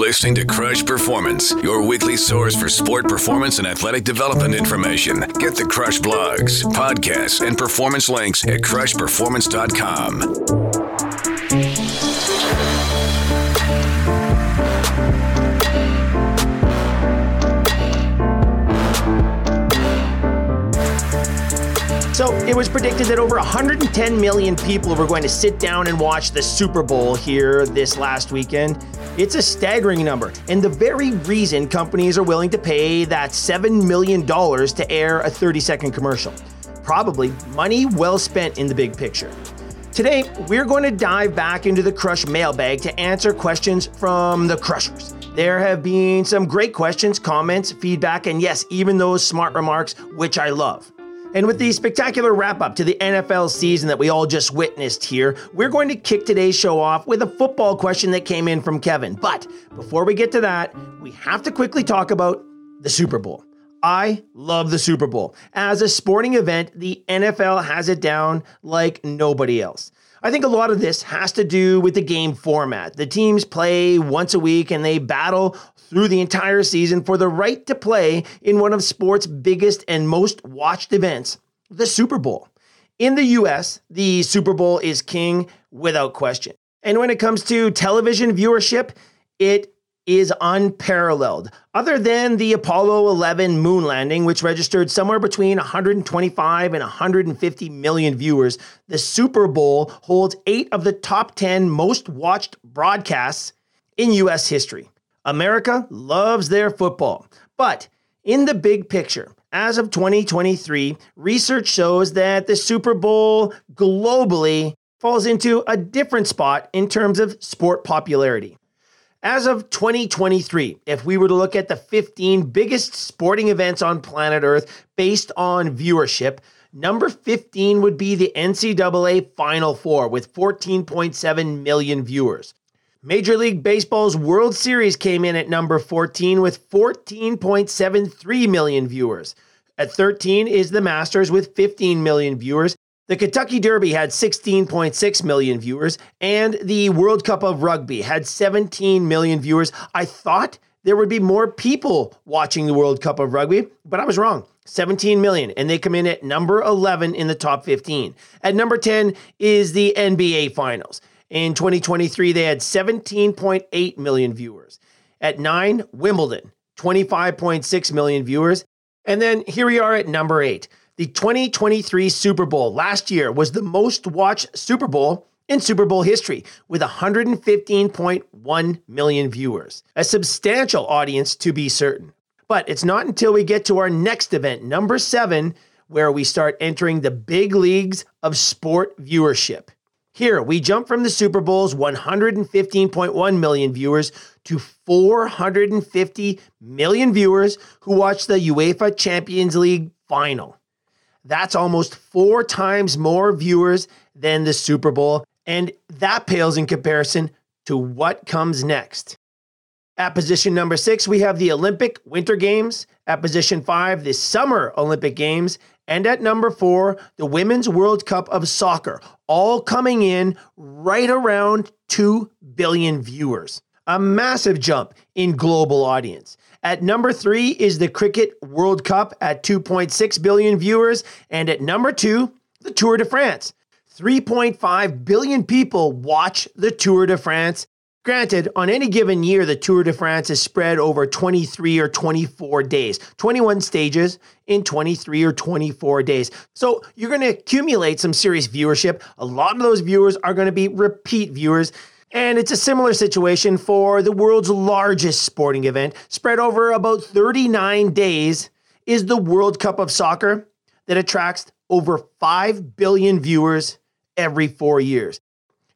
listening to Krush Performance, your weekly source for sport performance and athletic development information. Get the Krush blogs, podcasts, and performance links at krushperformance.com. So it was predicted that over 110 million people were going to sit down and watch the Super Bowl here this last weekend. It's a staggering number, and the very reason companies are willing to pay that $7 million to air a 30 second commercial. Probably money well spent in the big picture. Today, we're going to dive back into the Krush mailbag to answer questions from the Krushers. There have been some great questions, comments, feedback, and yes, even those smart remarks, which I love. And with the spectacular wrap up to the NFL season that we all just witnessed here, we're going to kick today's show off with a football question that came in from Kevin. But before we get to that, we have to quickly talk about the Super Bowl. I love the Super Bowl. As a sporting event, the NFL has it down like nobody else. I think a lot of this has to do with the game format. The teams play once a week and they battle through the entire season for the right to play in one of sports' biggest and most watched events, the Super Bowl. In the US, the Super Bowl is king without question. And when it comes to television viewership, it is unparalleled. Other than the Apollo 11 moon landing, which registered somewhere between 125 and 150 million viewers, the Super Bowl holds eight of the top 10 most watched broadcasts in US history. America loves their football. But in the big picture, as of 2023, research shows that the Super Bowl globally falls into a different spot in terms of sport popularity. As of 2023, if we were to look at the 15 biggest sporting events on planet Earth based on viewership, number 15 would be the NCAA Final Four with 14.7 million viewers. Major League Baseball's World Series came in at number 14 with 14.73 million viewers. At 13 is the Masters with 15 million viewers. The Kentucky Derby had 16.6 million viewers, and the World Cup of Rugby had 17 million viewers. I thought there would be more people watching the World Cup of Rugby, but I was wrong. 17 million, and they come in at number 11 in the top 15. At number 10 is the NBA Finals. In 2023, they had 17.8 million viewers. At nine, Wimbledon, 25.6 million viewers. And then here we are at number eight. The 2023 Super Bowl last year was the most watched Super Bowl in Super Bowl history with 115.1 million viewers. A substantial audience to be certain. But it's not until we get to our next event, number seven, where we start entering the big leagues of sport viewership. Here, we jump from the Super Bowl's 115.1 million viewers to 450 million viewers who watched the UEFA Champions League final. That's almost four times more viewers than the Super Bowl, and that pales in comparison to what comes next. At position number six, we have the Olympic Winter Games. At position five, the Summer Olympic Games. And at number four, the Women's World Cup of Soccer, all coming in right around 2 billion viewers. A massive jump in global audience. At number three is the Cricket World Cup at 2.6 billion viewers. And at number two, the Tour de France. 3.5 billion people watch the Tour de France Granted, on any given year, the Tour de France is spread over 23 or 24 days, 21 stages in 23 or 24 days. So you're going to accumulate some serious viewership. A lot of those viewers are going to be repeat viewers. And it's a similar situation for the world's largest sporting event, spread over about 39 days, is the World Cup of Soccer that attracts over 5 billion viewers every four years.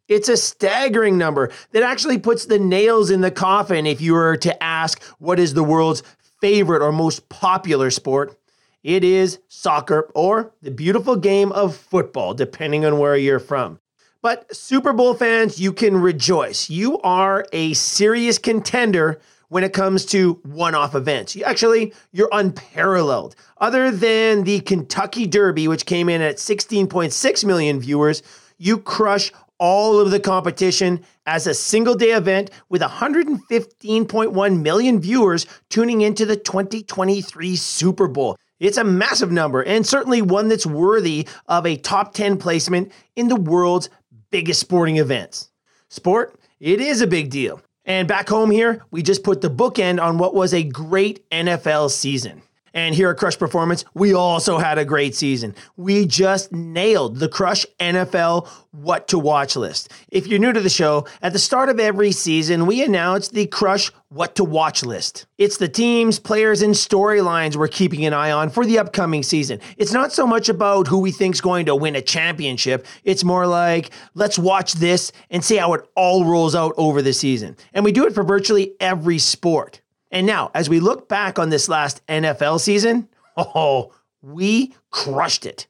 It's a staggering number that actually puts the nails in the coffin if you were to ask what is the world's favorite or most popular sport. It is soccer or the beautiful game of football, depending on where you're from. But Super Bowl fans, you can rejoice. You are a serious contender when it comes to one off events. You actually, you're unparalleled. Other than the Kentucky Derby, which came in at 16.6 million viewers, you crush all of the competition as a single day event with 115.1 million viewers tuning into the 2023 Super Bowl. It's a massive number and certainly one that's worthy of a top 10 placement in the world's biggest sporting events. Sport, it is a big deal. And back home here, we just put the bookend on what was a great NFL season. And here at Krush Performance, we also had a great season. We just nailed the Krush NFL What to Watch list. If you're new to the show, at the start of every season, we announce the Krush What to Watch list. It's the teams, players, and storylines we're keeping an eye on for the upcoming season. It's not so much about who we think's going to win a championship. It's more like, let's watch this and see how it all rolls out over the season. And we do it for virtually every sport. And now, as we look back on this last NFL season, oh, we crushed it.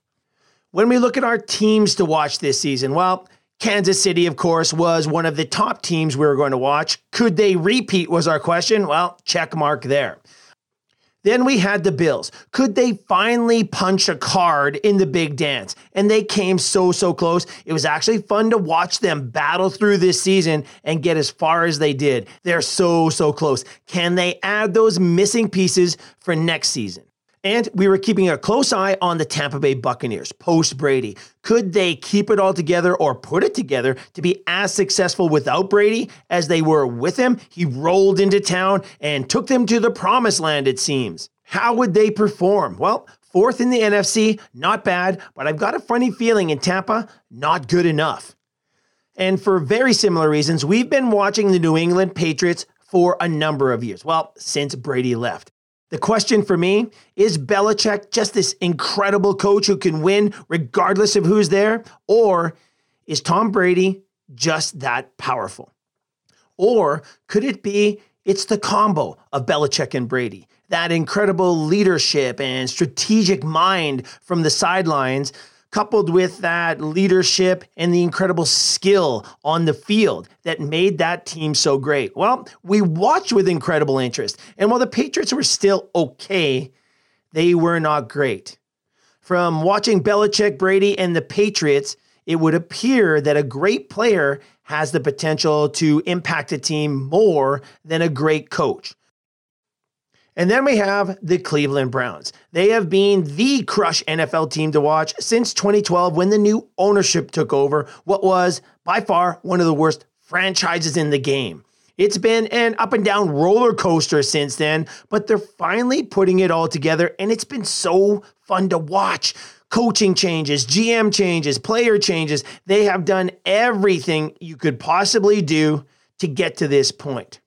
When we look at our teams to watch this season, well, Kansas City, of course, was one of the top teams we were going to watch. Could they repeat, was our question. Well, check mark there. Then we had the Bills. Could they finally punch a card in the big dance? And they came so, so close. It was actually fun to watch them battle through this season and get as far as they did. They're so, so close. Can they add those missing pieces for next season? And we were keeping a close eye on the Tampa Bay Buccaneers post Brady. Could they keep it all together or put it together to be as successful without Brady as they were with him? He rolled into town and took them to the promised land, it seems. How would they perform? Well, fourth in the NFC, not bad, but I've got a funny feeling in Tampa, not good enough. And for very similar reasons, we've been watching the New England Patriots for a number of years. Well, since Brady left. The question for me is Belichick just this incredible coach who can win regardless of who's there? Or is Tom Brady just that powerful? Or could it be it's the combo of Belichick and Brady? That incredible leadership and strategic mind from the sidelines coupled with that leadership and the incredible skill on the field that made that team so great. Well, we watched with incredible interest. And while the Patriots were still okay, they were not great. From watching Belichick, Brady, and the Patriots, it would appear that a great player has the potential to impact a team more than a great coach. And then we have the Cleveland Browns. They have been the Krush NFL team to watch since 2012 when the new ownership took over what was by far one of the worst franchises in the game. It's been an up and down roller coaster since then, but they're finally putting it all together and it's been so fun to watch. Coaching changes, GM changes, player changes. They have done everything you could possibly do to get to this point.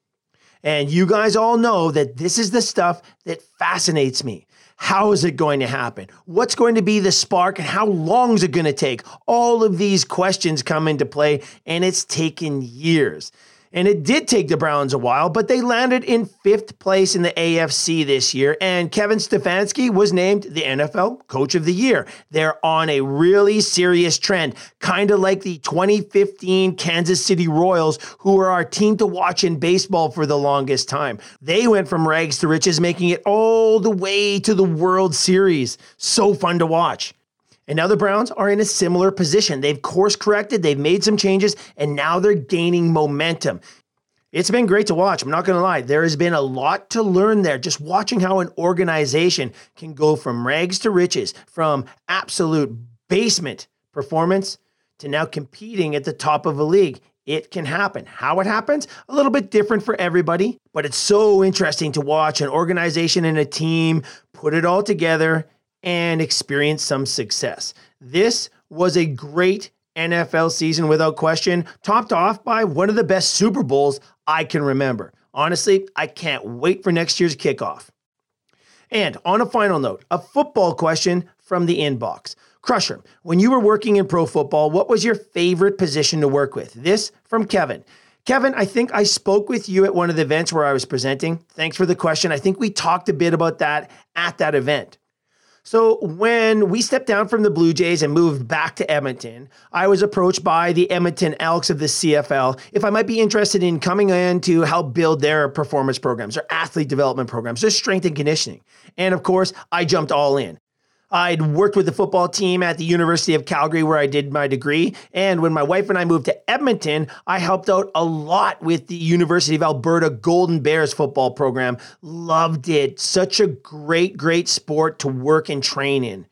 And you guys all know that this is the stuff that fascinates me. How is it going to happen? What's going to be the spark and how long is it going to take? All of these questions come into play and it's taken years. And it did take the Browns a while, but they landed in fifth place in the AFC this year. And Kevin Stefanski was named the NFL Coach of the Year. They're on a really serious trend, kind of like the 2015 Kansas City Royals, who were our team to watch in baseball for the longest time. They went from rags to riches, making it all the way to the World Series. So fun to watch. And now the Browns are in a similar position. They've course corrected, they've made some changes, and now they're gaining momentum. It's been great to watch. I'm not going to lie. There has been a lot to learn there. Just watching how an organization can go from rags to riches, from absolute basement performance to now competing at the top of a league. It can happen. How it happens, a little bit different for everybody, but it's so interesting to watch an organization and a team put it all together and experience some success. This was a great NFL season without question, topped off by one of the best Super Bowls I can remember. Honestly, I can't wait for next year's kickoff. And on a final note, a football question from the inbox. Krusher, when you were working in pro football, what was your favorite position to work with? This from Kevin. Kevin, I think I spoke with you at one of the events where I was presenting. Thanks for the question. I think we talked a bit about that at that event. So when we stepped down from the Blue Jays and moved back to Edmonton, I was approached by the Edmonton Elks of the CFL if I might be interested in coming in to help build their performance programs, their athlete development programs, their strength and conditioning. And of course, I jumped all in. I'd worked with the football team at the University of Calgary where I did my degree. And when my wife and I moved to Edmonton, I helped out a lot with the University of Alberta Golden Bears football program. Loved it. Such a great, great sport to work and train in.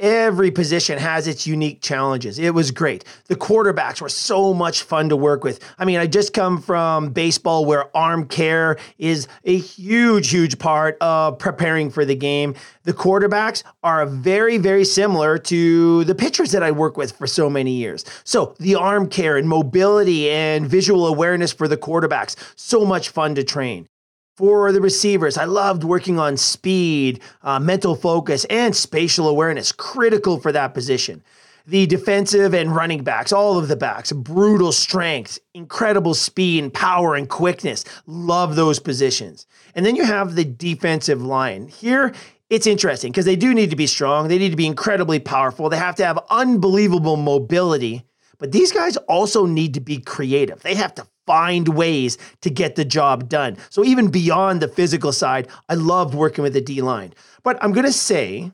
Every position has its unique challenges. It was great. The quarterbacks were so much fun to work with. I mean, I just come from baseball where arm care is a huge, huge part of preparing for the game. The quarterbacks are very, very similar to the pitchers that I work with for so many years. So the arm care and mobility and visual awareness for the quarterbacks, so much fun to train for the receivers. I loved working on speed, uh, mental focus, and spatial awareness, critical for that position. The defensive and running backs, all of the backs, brutal strength, incredible speed and power and quickness. Love those positions. And then you have the defensive line. Here, it's interesting because they do need to be strong. They need to be incredibly powerful. They have to have unbelievable mobility. But these guys also need to be creative. They have to find ways to get the job done. So even beyond the physical side, I loved working with the D line. But I'm going to say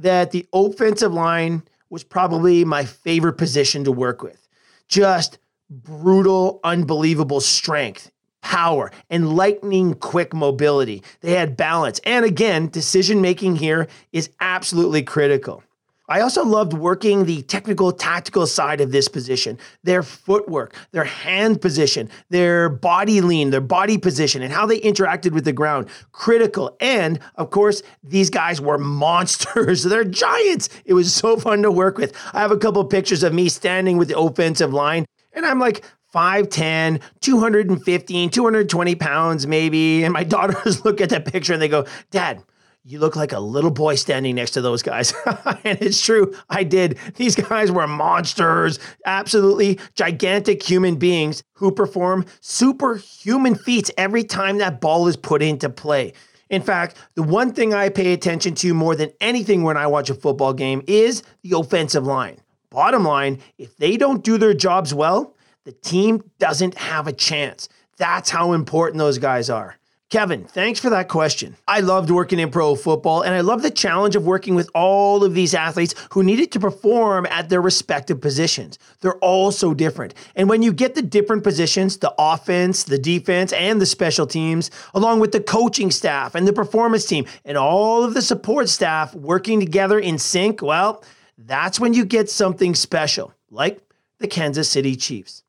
that the offensive line was probably my favorite position to work with. Just brutal, unbelievable strength, power, and lightning quick mobility. They had balance. And again, decision making here is absolutely critical. I also loved working the technical, tactical side of this position their footwork, their hand position, their body lean, their body position, and how they interacted with the ground. Critical. And of course, these guys were monsters. They're giants. It was so fun to work with. I have a couple of pictures of me standing with the offensive line, and I'm like, 5'10, 215, 220 pounds maybe. And my daughters look at that picture and they go, Dad, you look like a little boy standing next to those guys. and it's true, I did. These guys were monsters, absolutely gigantic human beings who perform superhuman feats every time that ball is put into play. In fact, the one thing I pay attention to more than anything when I watch a football game is the offensive line. Bottom line, if they don't do their jobs well, the team doesn't have a chance. That's how important those guys are. Kevin, thanks for that question. I loved working in pro football, and I love the challenge of working with all of these athletes who needed to perform at their respective positions. They're all so different. And when you get the different positions, the offense, the defense, and the special teams, along with the coaching staff and the performance team, and all of the support staff working together in sync, well, that's when you get something special, like the Kansas City Chiefs.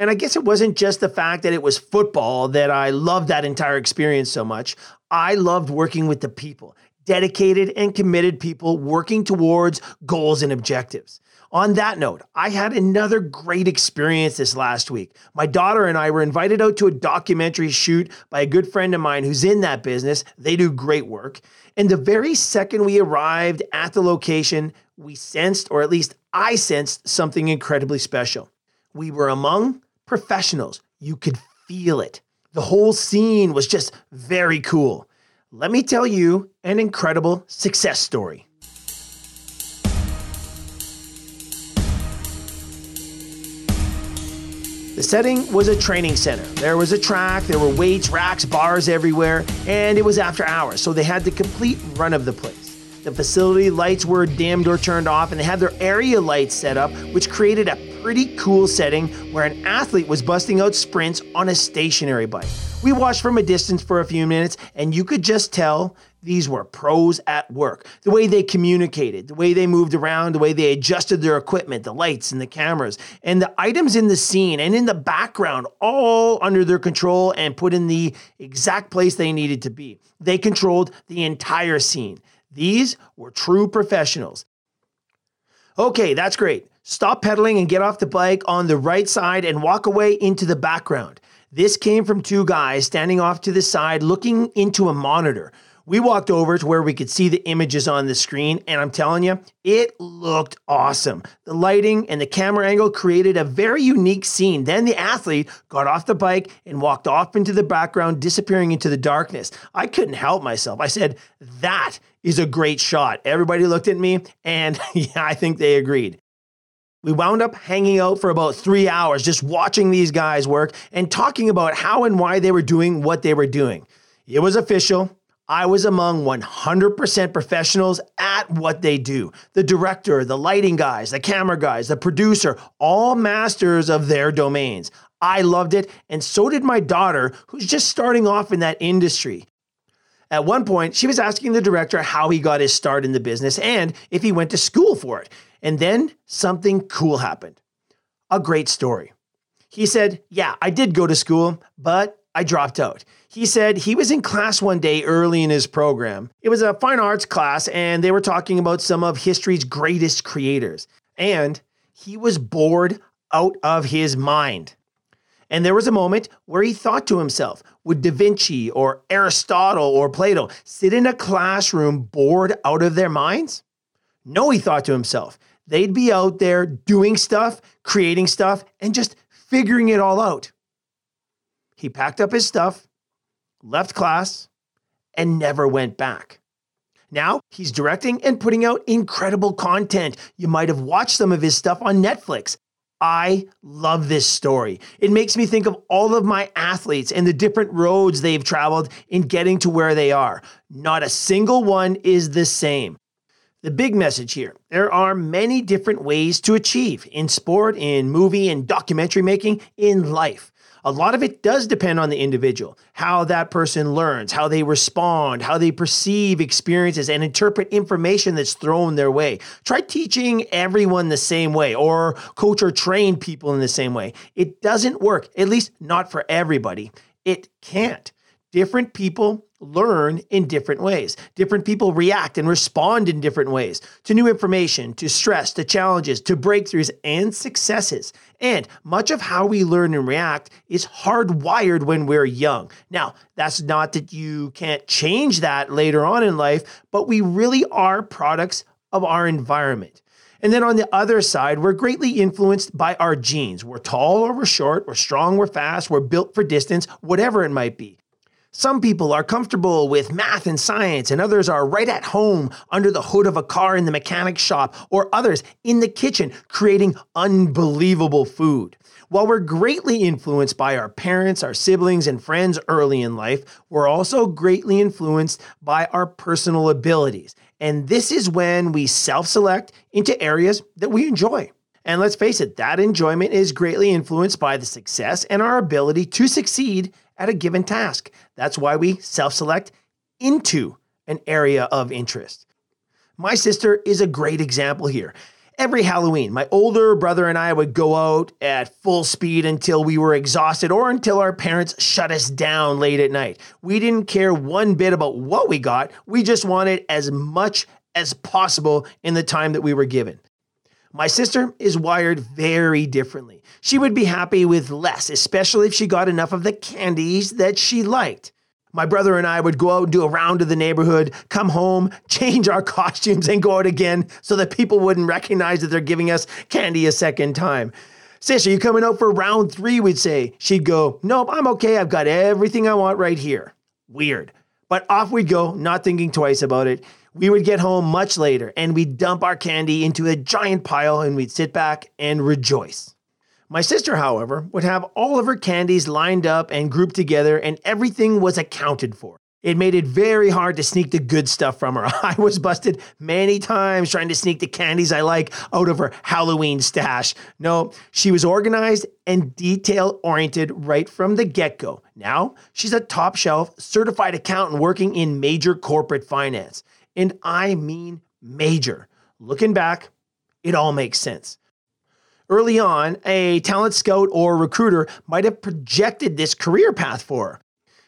And I guess it wasn't just the fact that it was football that I loved that entire experience so much. I loved working with the people, dedicated and committed people working towards goals and objectives. On that note, I had another great experience this last week. My daughter and I were invited out to a documentary shoot by a good friend of mine who's in that business. They do great work. And the very second we arrived at the location, we sensed, or at least I sensed, something incredibly special. We were among professionals. You could feel it. The whole scene was just very cool. Let me tell you an incredible success story. The setting was a training center. There was a track, there were weights, racks, bars everywhere, and it was after hours, so they had the complete run of the place. The facility lights were dimmed or turned off, and they had their area lights set up, which created a pretty cool setting where an athlete was busting out sprints on a stationary bike. We watched from a distance for a few minutes, and you could just tell these were pros at work. The way they communicated, the way they moved around, the way they adjusted their equipment, the lights and the cameras, and the items in the scene and in the background, all under their control and put in the exact place they needed to be. They controlled the entire scene. These were true professionals. Okay, that's great. Stop pedaling and get off the bike on the right side and walk away into the background. This came from two guys standing off to the side looking into a monitor. We walked over to where we could see the images on the screen, and I'm telling you, it looked awesome. The lighting and the camera angle created a very unique scene. Then the athlete got off the bike and walked off into the background, disappearing into the darkness. I couldn't help myself. I said, That is a great shot. Everybody looked at me, and yeah, I think they agreed. We wound up hanging out for about three hours, just watching these guys work and talking about how and why they were doing what they were doing. It was official. I was among 100% professionals at what they do. The director, the lighting guys, the camera guys, the producer, all masters of their domains. I loved it, and so did my daughter, who's just starting off in that industry. At one point, she was asking the director how he got his start in the business and if he went to school for it. And then something cool happened. A great story. He said, Yeah, I did go to school, but I dropped out. He said he was in class one day early in his program. It was a fine arts class, and they were talking about some of history's greatest creators. And he was bored out of his mind. And there was a moment where he thought to himself Would Da Vinci or Aristotle or Plato sit in a classroom bored out of their minds? No, he thought to himself. They'd be out there doing stuff, creating stuff, and just figuring it all out. He packed up his stuff left class, and never went back. Now he's directing and putting out incredible content. You might have watched some of his stuff on Netflix. I love this story. It makes me think of all of my athletes and the different roads they've traveled in getting to where they are. Not a single one is the same. The big message here there are many different ways to achieve in sport, in movie, and documentary making, in life a lot of it does depend on the individual, how that person learns, how they respond, how they perceive experiences and interpret information that's thrown their way. Try teaching everyone the same way or coach or train people in the same way. It doesn't work, at least not for everybody. It can't. Different people learn in different ways. Different people react and respond in different ways to new information, to stress, to challenges, to breakthroughs and successes. And much of how we learn and react is hardwired when we're young. Now, that's not that you can't change that later on in life, but we really are products of our environment. And then on the other side, we're greatly influenced by our genes. We're tall or we're short, we're strong, we're fast, we're built for distance, whatever it might be. Some people are comfortable with math and science, and others are right at home under the hood of a car in the mechanic shop, or others in the kitchen creating unbelievable food. While we're greatly influenced by our parents, our siblings, and friends early in life, we're also greatly influenced by our personal abilities. And this is when we self select into areas that we enjoy. And let's face it, that enjoyment is greatly influenced by the success and our ability to succeed at a given task. That's why we self select into an area of interest. My sister is a great example here. Every Halloween, my older brother and I would go out at full speed until we were exhausted or until our parents shut us down late at night. We didn't care one bit about what we got, we just wanted as much as possible in the time that we were given. My sister is wired very differently. She would be happy with less, especially if she got enough of the candies that she liked. My brother and I would go out and do a round of the neighborhood, come home, change our costumes, and go out again so that people wouldn't recognize that they're giving us candy a second time. Sis, are you coming out for round three? We'd say. She'd go, Nope, I'm okay. I've got everything I want right here. Weird. But off we'd go, not thinking twice about it. We would get home much later and we'd dump our candy into a giant pile and we'd sit back and rejoice. My sister, however, would have all of her candies lined up and grouped together and everything was accounted for. It made it very hard to sneak the good stuff from her. I was busted many times trying to sneak the candies I like out of her Halloween stash. No, she was organized and detail oriented right from the get go. Now, she's a top shelf certified accountant working in major corporate finance and I mean major. Looking back, it all makes sense. Early on, a talent scout or recruiter might have projected this career path for her.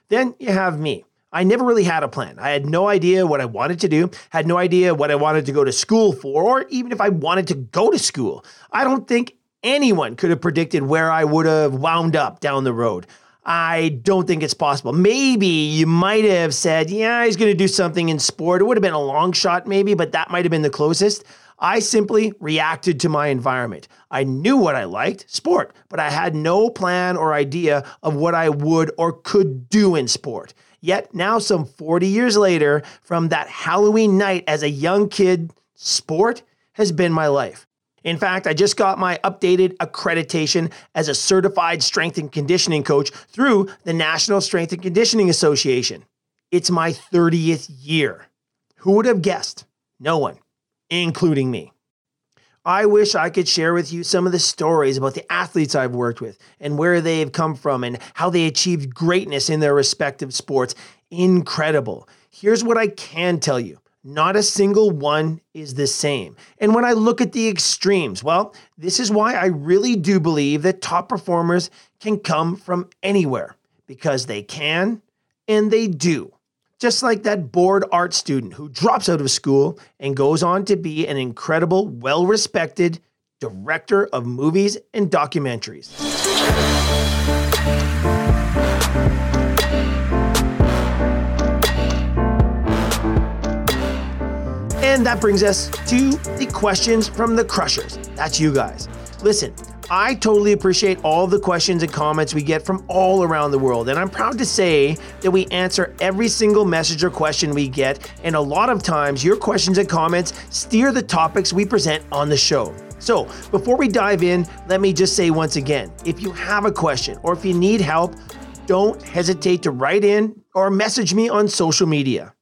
Then you have me. I never really had a plan. I had no idea what I wanted to do, had no idea what I wanted to go to school for, or even if I wanted to go to school. I don't think anyone could have predicted where I would have wound up down the road. I don't think it's possible. Maybe you might have said, yeah, he's going to do something in sport. It would have been a long shot, maybe, but that might have been the closest. I simply reacted to my environment. I knew what I liked, sport, but I had no plan or idea of what I would or could do in sport. Yet now, some 40 years later, from that Halloween night as a young kid, sport has been my life. In fact, I just got my updated accreditation as a certified strength and conditioning coach through the National Strength and Conditioning Association. It's my 30th year. Who would have guessed? No one, including me. I wish I could share with you some of the stories about the athletes I've worked with and where they've come from and how they achieved greatness in their respective sports. Incredible. Here's what I can tell you not a single one is the same. And when I look at the extremes, well, this is why I really do believe that top performers can come from anywhere because they can and they do. Just like that bored art student who drops out of school and goes on to be an incredible, well respected director of movies and documentaries. And that brings us to the questions from the Krushers. That's you guys. Listen, I totally appreciate all the questions and comments we get from all around the world, and I'm proud to say that we answer every single message or question we get, and a lot of times your questions and comments steer the topics we present on the show. So, before we dive in, let me just say once again if you have a question or if you need help, don't hesitate to write in or message me on social media.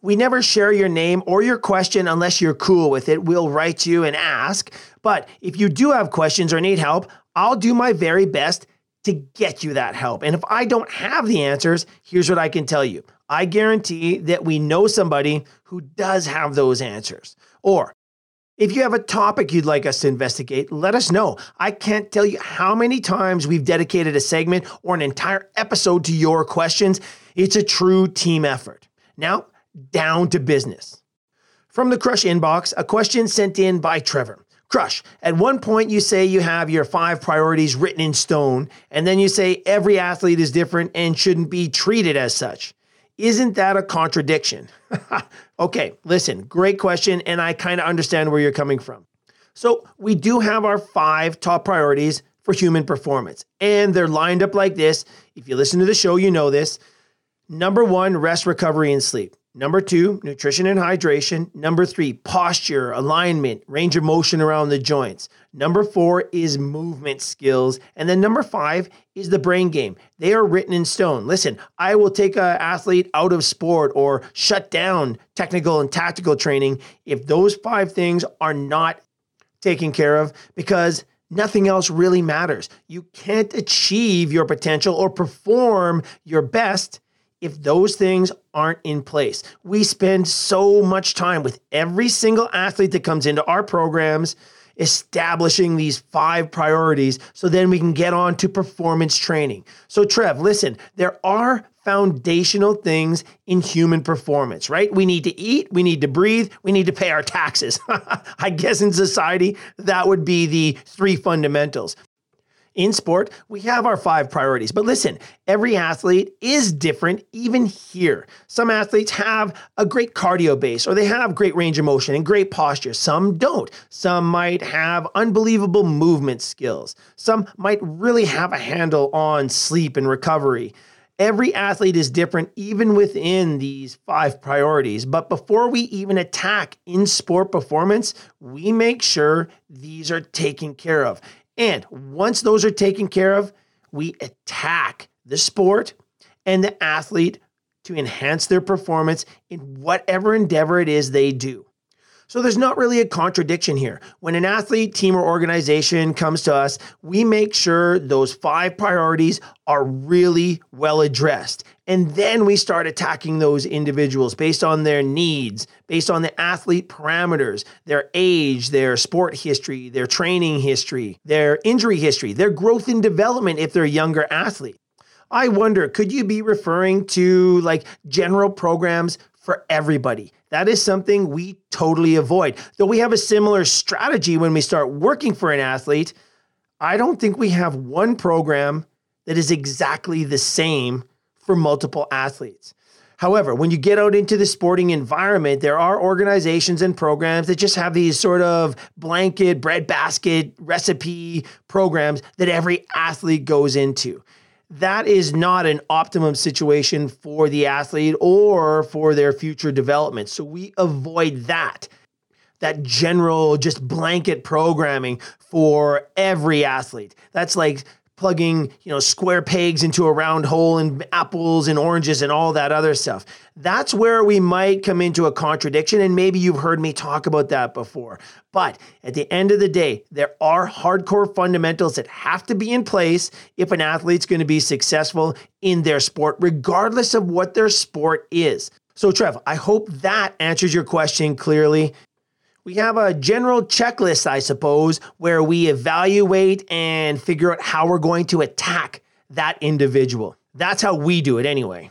We never share your name or your question unless you're cool with it. We'll write you and ask. But if you do have questions or need help, I'll do my very best to get you that help. And if I don't have the answers, here's what I can tell you I guarantee that we know somebody who does have those answers. Or if you have a topic you'd like us to investigate, let us know. I can't tell you how many times we've dedicated a segment or an entire episode to your questions. It's a true team effort. Now, down to business. From the Krush inbox, a question sent in by Trevor. Krush, at one point you say you have your five priorities written in stone, and then you say every athlete is different and shouldn't be treated as such. Isn't that a contradiction? okay, listen, great question, and I kind of understand where you're coming from. So, we do have our five top priorities for human performance, and they're lined up like this. If you listen to the show, you know this. Number one, rest, recovery, and sleep. Number two, nutrition and hydration. Number three, posture, alignment, range of motion around the joints. Number four is movement skills. And then number five is the brain game. They are written in stone. Listen, I will take an athlete out of sport or shut down technical and tactical training if those five things are not taken care of because nothing else really matters. You can't achieve your potential or perform your best if those things aren't in place. We spend so much time with every single athlete that comes into our programs establishing these five priorities so then we can get on to performance training. So, Trev, listen, there are foundational things in human performance, right? We need to eat, we need to breathe, we need to pay our taxes. I guess in society, that would be the three fundamentals. In sport, we have our five priorities. But listen, every athlete is different, even here. Some athletes have a great cardio base or they have great range of motion and great posture. Some don't. Some might have unbelievable movement skills. Some might really have a handle on sleep and recovery. Every athlete is different, even within these five priorities. But before we even attack in sport performance, we make sure these are taken care of. And once those are taken care of, we attack the sport and the athlete to enhance their performance in whatever endeavor it is they do. So there's not really a contradiction here. When an athlete, team, or organization comes to us, we make sure those five priorities are really well addressed. And then we start attacking those individuals based on their needs, based on the athlete parameters, their age, their sport history, their training history, their injury history, their growth and development if they're a younger athlete. I wonder, could you be referring to like general programs for everybody? That is something we totally avoid. Though we have a similar strategy when we start working for an athlete, I don't think we have one program that is exactly the same for multiple athletes. However, when you get out into the sporting environment, there are organizations and programs that just have these sort of blanket breadbasket recipe programs that every athlete goes into. That is not an optimum situation for the athlete or for their future development. So we avoid that. That general, just blanket programming for every athlete. That's like plugging, you know, square pegs into a round hole and apples and oranges and all that other stuff. That's where we might come into a contradiction. And maybe you've heard me talk about that before. But at the end of the day, there are hardcore fundamentals that have to be in place if an athlete's going to be successful in their sport, regardless of what their sport is. So, Trev, I hope that answers your question clearly. We have a general checklist, I suppose, where we evaluate and figure out how we're going to attack that individual. That's how we do it anyway.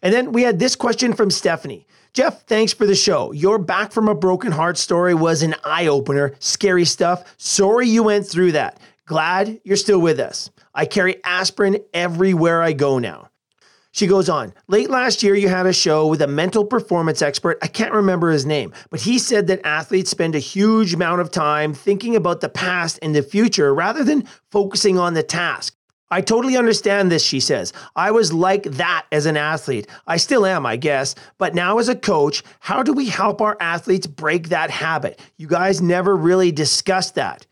And then we had this question from Stephanie. Jeff, thanks for the show. Your back from a broken heart story was an eye opener. Scary stuff. Sorry you went through that. Glad you're still with us. I carry aspirin everywhere I go now. She goes on, late last year, you had a show with a mental performance expert. I can't remember his name, but he said that athletes spend a huge amount of time thinking about the past and the future rather than focusing on the task. I totally understand this, she says. I was like that as an athlete. I still am, I guess. But now, as a coach, how do we help our athletes break that habit? You guys never really discussed that.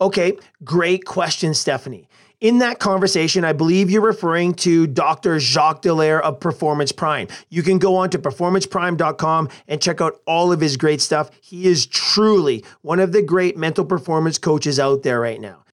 Okay, great question, Stephanie. In that conversation, I believe you're referring to Dr. Jacques Delaire of Performance Prime. You can go on to performanceprime.com and check out all of his great stuff. He is truly one of the great mental performance coaches out there right now.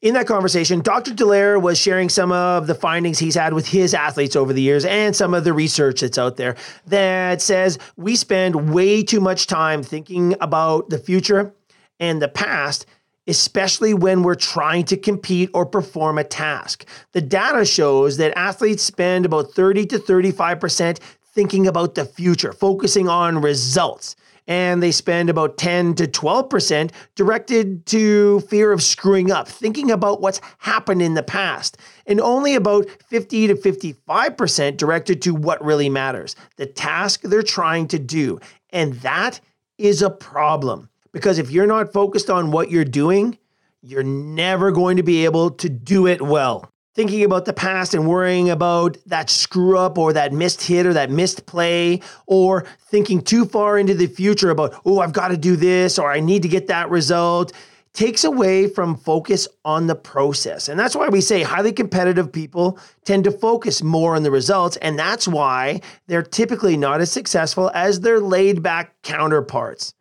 In that conversation, Dr. Delaire was sharing some of the findings he's had with his athletes over the years and some of the research that's out there that says we spend way too much time thinking about the future and the past especially when we're trying to compete or perform a task. The data shows that athletes spend about 30 to 35% thinking about the future, focusing on results. And they spend about 10 to 12% directed to fear of screwing up, thinking about what's happened in the past. And only about 50 to 55% directed to what really matters, the task they're trying to do. And that is a problem. Because if you're not focused on what you're doing, you're never going to be able to do it well. Thinking about the past and worrying about that screw up or that missed hit or that missed play, or thinking too far into the future about, oh, I've got to do this or I need to get that result, takes away from focus on the process. And that's why we say highly competitive people tend to focus more on the results. And that's why they're typically not as successful as their laid back counterparts.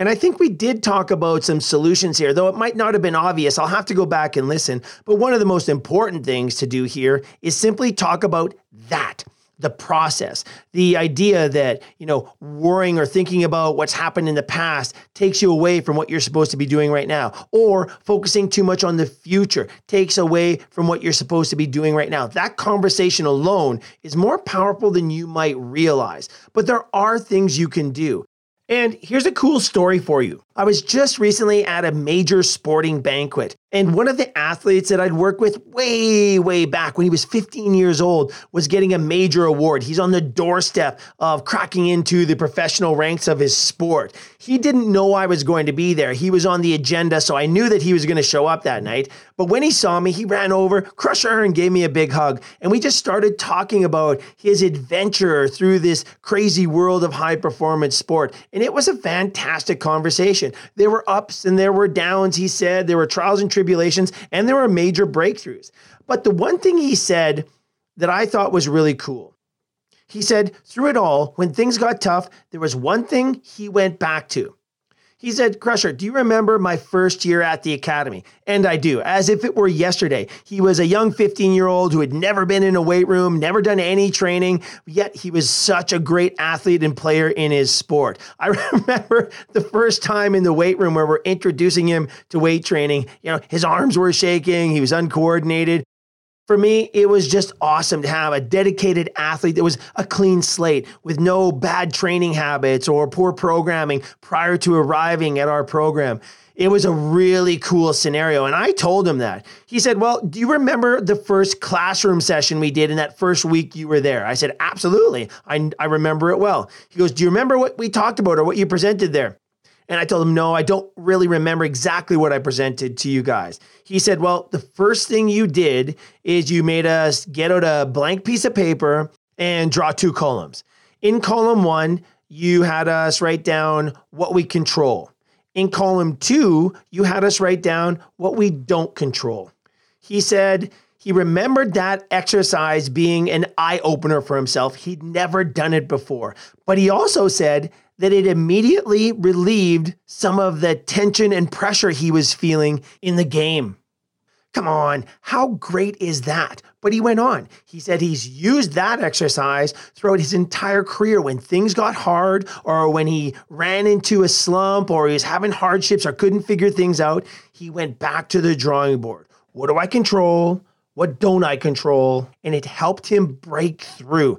And I think we did talk about some solutions here, though it might not have been obvious. I'll have to go back and listen. But one of the most important things to do here is simply talk about that the process. The idea that you know worrying or thinking about what's happened in the past takes you away from what you're supposed to be doing right now. Or focusing too much on the future takes away from what you're supposed to be doing right now. That conversation alone is more powerful than you might realize. But there are things you can do and here's a cool story for you. I was just recently at a major sporting banquet, and one of the athletes that I'd worked with way, way back when he was 15 years old was getting a major award. He's on the doorstep of cracking into the professional ranks of his sport. He didn't know I was going to be there. He was on the agenda, so I knew that he was going to show up that night. But when he saw me, he ran over, crushed her, and gave me a big hug. And we just started talking about his adventure through this crazy world of high performance sport. And it was a fantastic conversation. There were ups and there were downs, he said. There were trials and tribulations, and there were major breakthroughs. But the one thing he said that I thought was really cool he said, through it all, when things got tough, there was one thing he went back to. He said, Krusher, do you remember my first year at the academy? And I do, as if it were yesterday. He was a young 15 year old who had never been in a weight room, never done any training, yet he was such a great athlete and player in his sport. I remember the first time in the weight room where we're introducing him to weight training. You know, his arms were shaking, he was uncoordinated for me, it was just awesome to have a dedicated athlete that was a clean slate with no bad training habits or poor programming prior to arriving at our program. It was a really cool scenario. And I told him that. He said, Well, do you remember the first classroom session we did in that first week you were there? I said, Absolutely. I, I remember it well. He goes, Do you remember what we talked about or what you presented there? And I told him, no, I don't really remember exactly what I presented to you guys. He said, well, the first thing you did is you made us get out a blank piece of paper and draw two columns. In column one, you had us write down what we control. In column two, you had us write down what we don't control. He said he remembered that exercise being an eye opener for himself. He'd never done it before. But he also said that it immediately relieved some of the tension and pressure he was feeling in the game. Come on, how great is that? But he went on. He said he's used that exercise throughout his entire career when things got hard or when he ran into a slump or he was having hardships or couldn't figure things out. He went back to the drawing board. What do I control? What don't I control? And it helped him break through.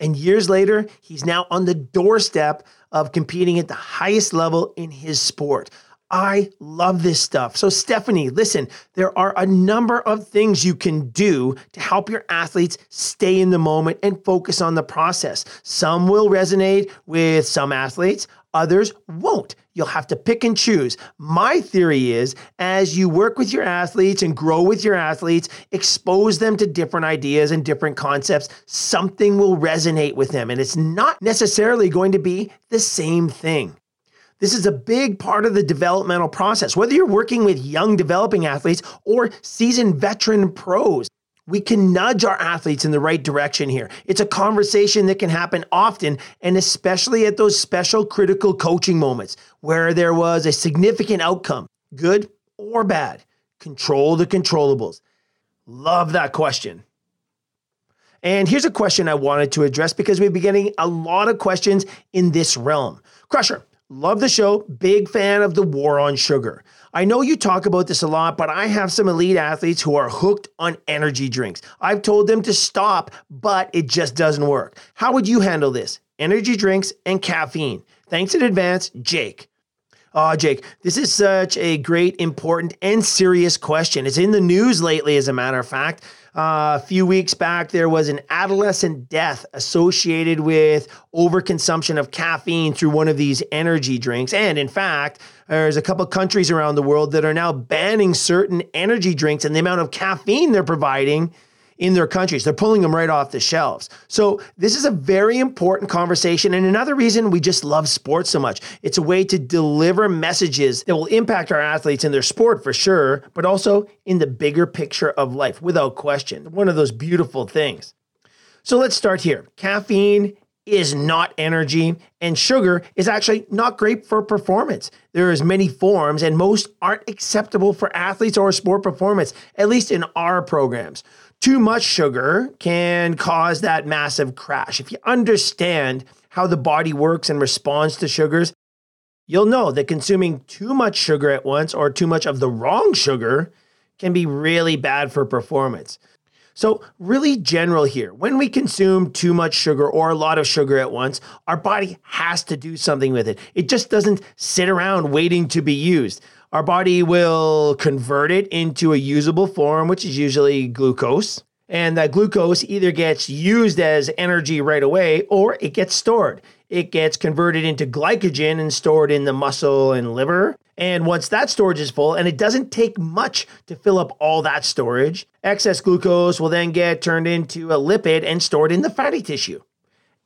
And years later, he's now on the doorstep of competing at the highest level in his sport. I love this stuff. So, Stephanie, listen, there are a number of things you can do to help your athletes stay in the moment and focus on the process. Some will resonate with some athletes, others won't. You'll have to pick and choose. My theory is as you work with your athletes and grow with your athletes, expose them to different ideas and different concepts, something will resonate with them. And it's not necessarily going to be the same thing. This is a big part of the developmental process. Whether you're working with young developing athletes or seasoned veteran pros, we can nudge our athletes in the right direction here. It's a conversation that can happen often, and especially at those special critical coaching moments where there was a significant outcome, good or bad. Control the controllables. Love that question. And here's a question I wanted to address because we've been getting a lot of questions in this realm. Krusher, Love the show. Big fan of the war on sugar. I know you talk about this a lot, but I have some elite athletes who are hooked on energy drinks. I've told them to stop, but it just doesn't work. How would you handle this? Energy drinks and caffeine. Thanks in advance, Jake. Oh, Jake, this is such a great, important, and serious question. It's in the news lately, as a matter of fact. A few weeks back, there was an adolescent death associated with overconsumption of caffeine through one of these energy drinks. And in fact, there's a couple countries around the world that are now banning certain energy drinks and the amount of caffeine they're providing in their countries. They're pulling them right off the shelves. So, this is a very important conversation. And another reason we just love sports so much it's a way to deliver messages that will impact our athletes in their sport for sure, but also in the bigger picture of life, without question. One of those beautiful things. So, let's start here. Caffeine is not energy and sugar is actually not great for performance. There is many forms and most aren't acceptable for athletes or sport performance, at least in our programs too much sugar can cause that massive crash. If you understand how the body works and responds to sugars, you'll know that consuming too much sugar at once or too much of the wrong sugar can be really bad for performance. So, really general here. When we consume too much sugar or a lot of sugar at once, our body has to do something with it. It just doesn't sit around waiting to be used. Our body will convert it into a usable form, which is usually glucose. And that glucose either gets used as energy right away or it gets stored. It gets converted into glycogen and stored in the muscle and liver. And once that storage is full, and it doesn't take much to fill up all that storage, excess glucose will then get turned into a lipid and stored in the fatty tissue.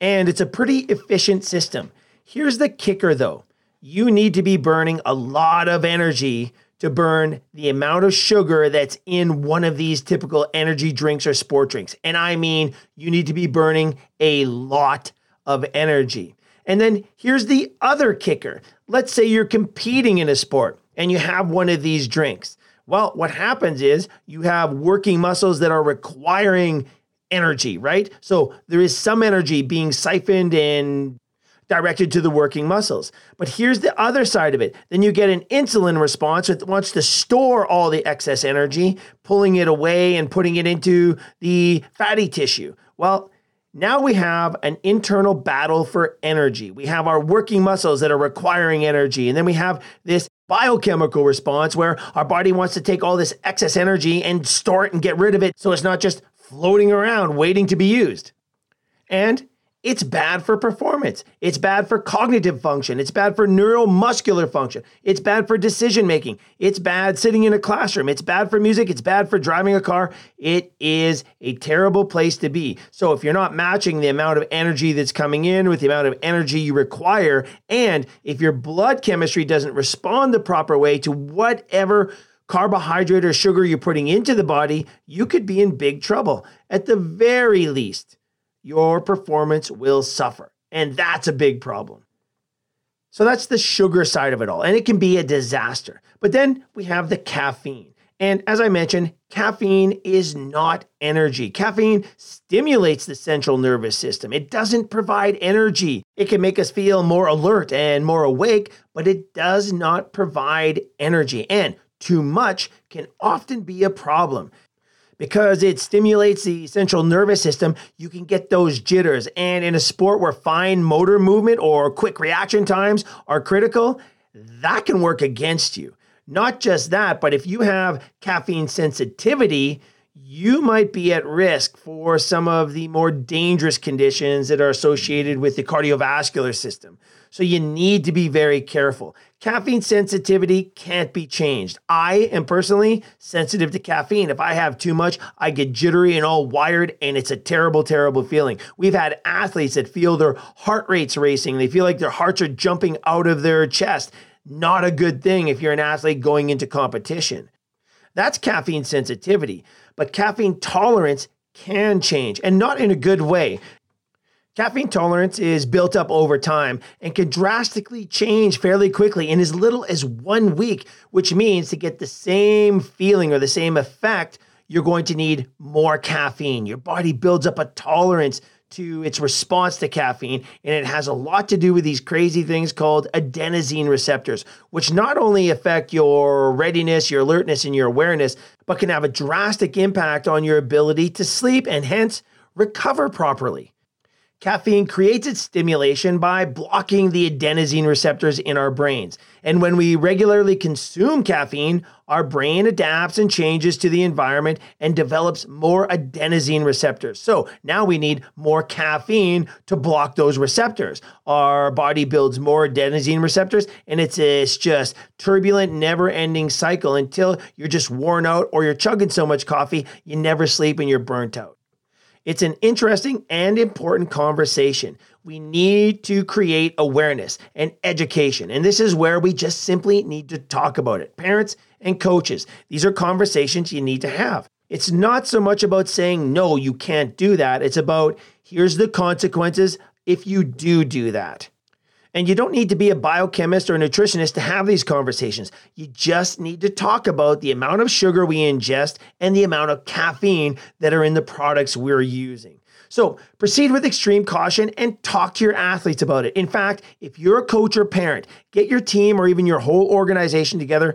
And it's a pretty efficient system. Here's the kicker though you need to be burning a lot of energy to burn the amount of sugar that's in one of these typical energy drinks or sport drinks. And I mean, you need to be burning a lot of energy. And then here's the other kicker. Let's say you're competing in a sport and you have one of these drinks. Well, what happens is you have working muscles that are requiring energy, right? So there is some energy being siphoned and directed to the working muscles. But here's the other side of it. Then you get an insulin response that wants to store all the excess energy, pulling it away and putting it into the fatty tissue. Well, now we have an internal battle for energy. We have our working muscles that are requiring energy. And then we have this biochemical response where our body wants to take all this excess energy and store it and get rid of it so it's not just floating around waiting to be used. And it's bad for performance. It's bad for cognitive function. It's bad for neuromuscular function. It's bad for decision making. It's bad sitting in a classroom. It's bad for music. It's bad for driving a car. It is a terrible place to be. So if you're not matching the amount of energy that's coming in with the amount of energy you require, and if your blood chemistry doesn't respond the proper way to whatever carbohydrate or sugar you're putting into the body, you could be in big trouble. At the very least, your performance will suffer. And that's a big problem. So that's the sugar side of it all. And it can be a disaster. But then we have the caffeine. And as I mentioned, caffeine is not energy. Caffeine stimulates the central nervous system. It doesn't provide energy. It can make us feel more alert and more awake, but it does not provide energy. And too much can often be a problem because it stimulates the central nervous system, you can get those jitters. And in a sport where fine motor movement or quick reaction times are critical, that can work against you. Not just that, but if you have caffeine sensitivity, you might be at risk for some of the more dangerous conditions that are associated with the cardiovascular system. So you need to be very careful. Caffeine sensitivity can't be changed. I am personally sensitive to caffeine. If I have too much, I get jittery and all wired, and it's a terrible, terrible feeling. We've had athletes that feel their heart rates racing, they feel like their hearts are jumping out of their chest. Not a good thing if you're an athlete going into competition. That's caffeine sensitivity. But caffeine tolerance can change and not in a good way. Caffeine tolerance is built up over time and can drastically change fairly quickly in as little as one week, which means to get the same feeling or the same effect, you're going to need more caffeine. Your body builds up a tolerance to its response to caffeine, and it has a lot to do with these crazy things called adenosine receptors, which not only affect your readiness, your alertness, and your awareness, but can have a drastic impact on your ability to sleep and hence recover properly. Caffeine creates its stimulation by blocking the adenosine receptors in our brains. And when we regularly consume caffeine, our brain adapts and changes to the environment and develops more adenosine receptors. So now we need more caffeine to block those receptors. Our body builds more adenosine receptors, and it's this just turbulent, never ending cycle until you're just worn out or you're chugging so much coffee, you never sleep and you're burnt out. It's an interesting and important conversation. We need to create awareness and education. And this is where we just simply need to talk about it. Parents and coaches, these are conversations you need to have. It's not so much about saying, no, you can't do that. It's about, here's the consequences if you do do that. And you don't need to be a biochemist or a nutritionist to have these conversations. You just need to talk about the amount of sugar we ingest and the amount of caffeine that are in the products we're using. So proceed with extreme caution and talk to your athletes about it. In fact, if you're a coach or parent, get your team or even your whole organization together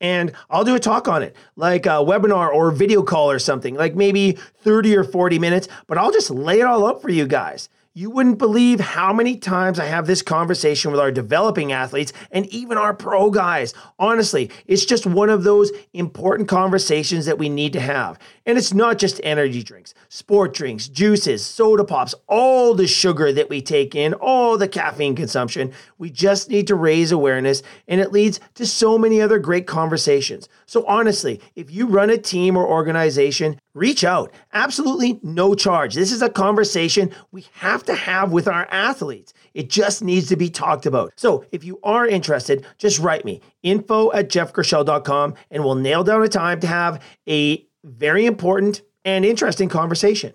and I'll do a talk on it, like a webinar or video call or something, like maybe 30 or 40 minutes, but I'll just lay it all up for you guys. You wouldn't believe how many times I have this conversation with our developing athletes and even our pro guys. Honestly, it's just one of those important conversations that we need to have. And it's not just energy drinks, sport drinks, juices, soda pops, all the sugar that we take in, all the caffeine consumption. We just need to raise awareness, and it leads to so many other great conversations. So, honestly, if you run a team or organization, reach out. Absolutely no charge. This is a conversation we have to have with our athletes. It just needs to be talked about. So if you are interested, just write me info at jeffkrushell.com and we'll nail down a time to have a very important and interesting conversation.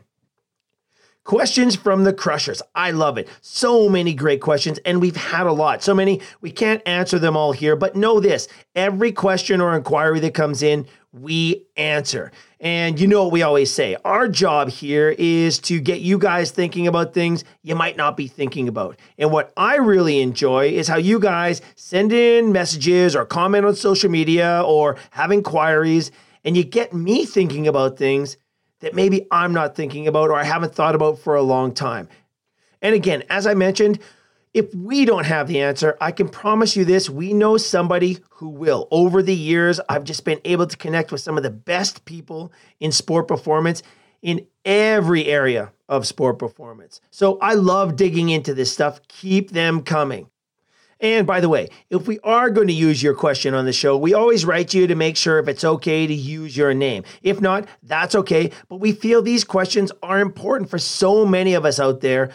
Questions from the Krushers. I love it. So many great questions, and we've had a lot. So many, we can't answer them all here, but know this every question or inquiry that comes in, we answer. And you know what we always say our job here is to get you guys thinking about things you might not be thinking about. And what I really enjoy is how you guys send in messages or comment on social media or have inquiries, and you get me thinking about things that maybe I'm not thinking about or I haven't thought about for a long time. And again, as I mentioned, if we don't have the answer, I can promise you this we know somebody who will. Over the years, I've just been able to connect with some of the best people in sport performance. in every area of sport performance. So I love digging into this stuff. Keep them coming. And by the way, if we are going to use your question on the show, we always write you to make sure if it's okay to use your name. If not, that's okay. But we feel these questions are important for so many of us out there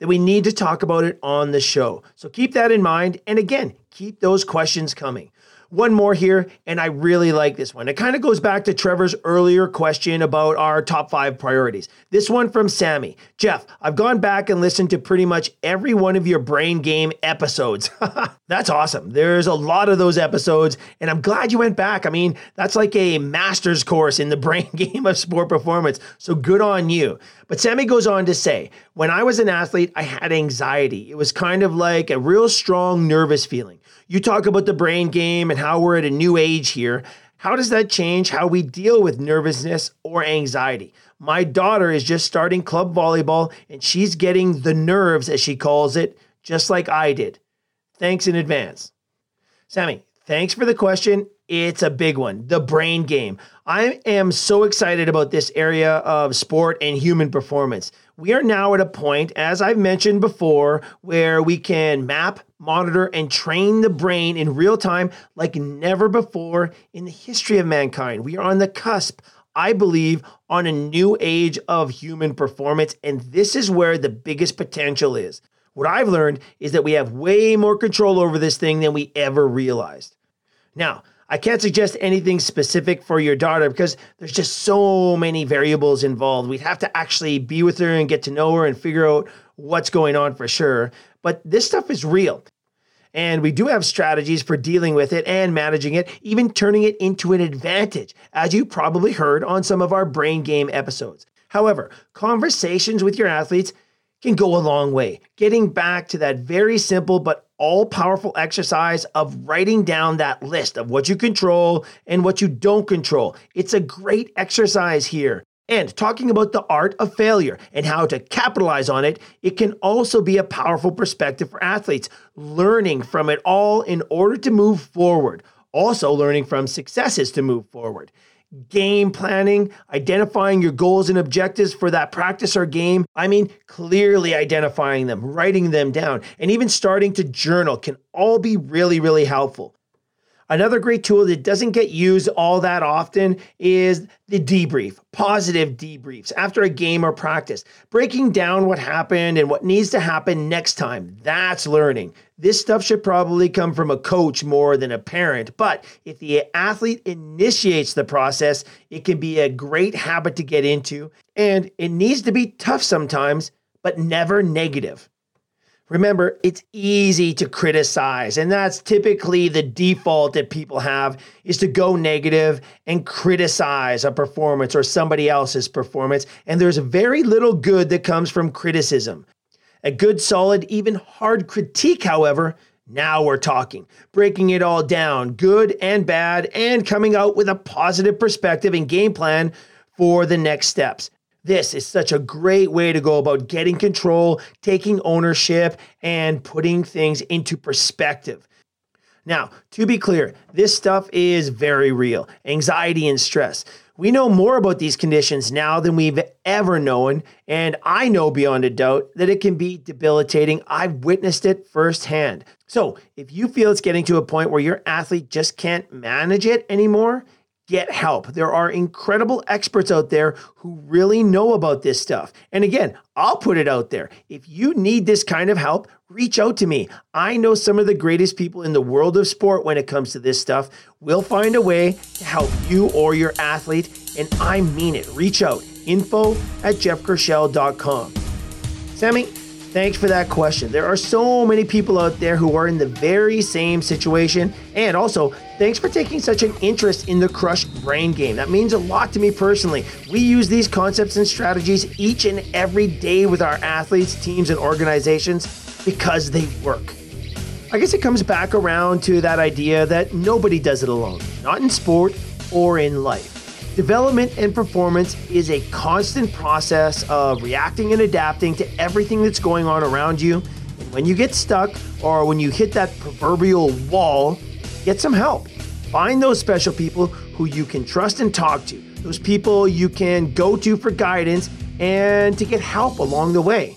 that we need to talk about it on the show. So keep that in mind. And again, keep those questions coming. One more here, and I really like this one. It kind of goes back to Trevor's earlier question about our top five priorities. This one from Sammy. Jeff, I've gone back and listened to pretty much every one of your brain game episodes. that's awesome. There's a lot of those episodes, and I'm glad you went back. I mean, that's like a master's course in the brain game of sport performance. So good on you. But Sammy goes on to say, when I was an athlete, I had anxiety. It was kind of like a real strong nervous feeling. You talk about the brain game and how we're at a new age here. How does that change how we deal with nervousness or anxiety? My daughter is just starting club volleyball and she's getting the nerves, as she calls it, just like I did. Thanks in advance. Sammy, thanks for the question. It's a big one the brain game. I am so excited about this area of sport and human performance. We are now at a point, as I've mentioned before, where we can map, monitor, and train the brain in real time like never before in the history of mankind. We are on the cusp, I believe, on a new age of human performance, and this is where the biggest potential is. What I've learned is that we have way more control over this thing than we ever realized. Now, I can't suggest anything specific for your daughter because there's just so many variables involved. We'd have to actually be with her and get to know her and figure out what's going on for sure. But this stuff is real. And we do have strategies for dealing with it and managing it, even turning it into an advantage, as you probably heard on some of our brain game episodes. However, conversations with your athletes can go a long way. Getting back to that very simple but all powerful exercise of writing down that list of what you control and what you don't control. It's a great exercise here. And talking about the art of failure and how to capitalize on it, it can also be a powerful perspective for athletes, learning from it all in order to move forward, also learning from successes to move forward game planning, identifying your goals and objectives for that practice or game. I mean, clearly identifying them, writing them down, and even starting to journal can all be really, really helpful. Another great tool that doesn't get used all that often is the debrief, positive debriefs after a game or practice, breaking down what happened and what needs to happen next time. That's learning. This stuff should probably come from a coach more than a parent, but if the athlete initiates the process, it can be a great habit to get into, and it needs to be tough sometimes, but never negative. Remember, it's easy to criticize, and that's typically the default that people have is to go negative and criticize a performance or somebody else's performance, and there's very little good that comes from criticism. A good, solid, even hard critique, however, now we're talking. Breaking it all down, good and bad, and coming out with a positive perspective and game plan for the next steps. This is such a great way to go about getting control, taking ownership, and putting things into perspective. Now, to be clear, this stuff is very real anxiety and stress. We know more about these conditions now than we've ever known, and I know beyond a doubt that it can be debilitating. I've witnessed it firsthand. So, if you feel it's getting to a point where your athlete just can't manage it anymore, get help. There are incredible experts out there who really know about this stuff. And again, I'll put it out there. If you need this kind of help, reach out to me. I know some of the greatest people in the world of sport when it comes to this stuff. We'll find a way to help you or your athlete, and I mean it. Reach out. Info at jeffkrushell.com. Sammy, Thanks for that question. There are so many people out there who are in the very same situation. And also, thanks for taking such an interest in the Krush Brain Game. That means a lot to me personally. We use these concepts and strategies each and every day with our athletes, teams, and organizations because they work. I guess it comes back around to that idea that nobody does it alone, not in sport or in life. Development and performance is a constant process of reacting and adapting to everything that's going on around you. And when you get stuck or when you hit that proverbial wall, get some help. Find those special people who you can trust and talk to, those people you can go to for guidance and to get help along the way.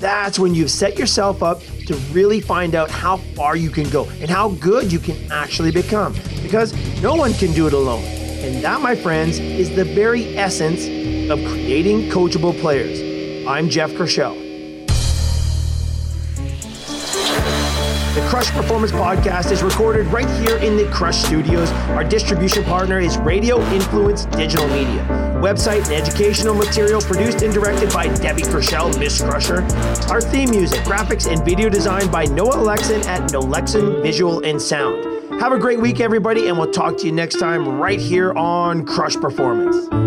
That's when you've set yourself up to really find out how far you can go and how good you can actually become because no one can do it alone. And that, my friends, is the very essence of creating coachable players. I'm Jeff Krushell. The Krush Performance Podcast is recorded right here in the Krush Studios. Our distribution partner is Radio Influence Digital Media. Website and educational material produced and directed by Debbie Krushell, Miss Krusher. Our theme music, graphics, and video design by Noah Alexin at Nolexin Visual and Sound. Have a great week, everybody, and we'll talk to you next time right here on Krush Performance.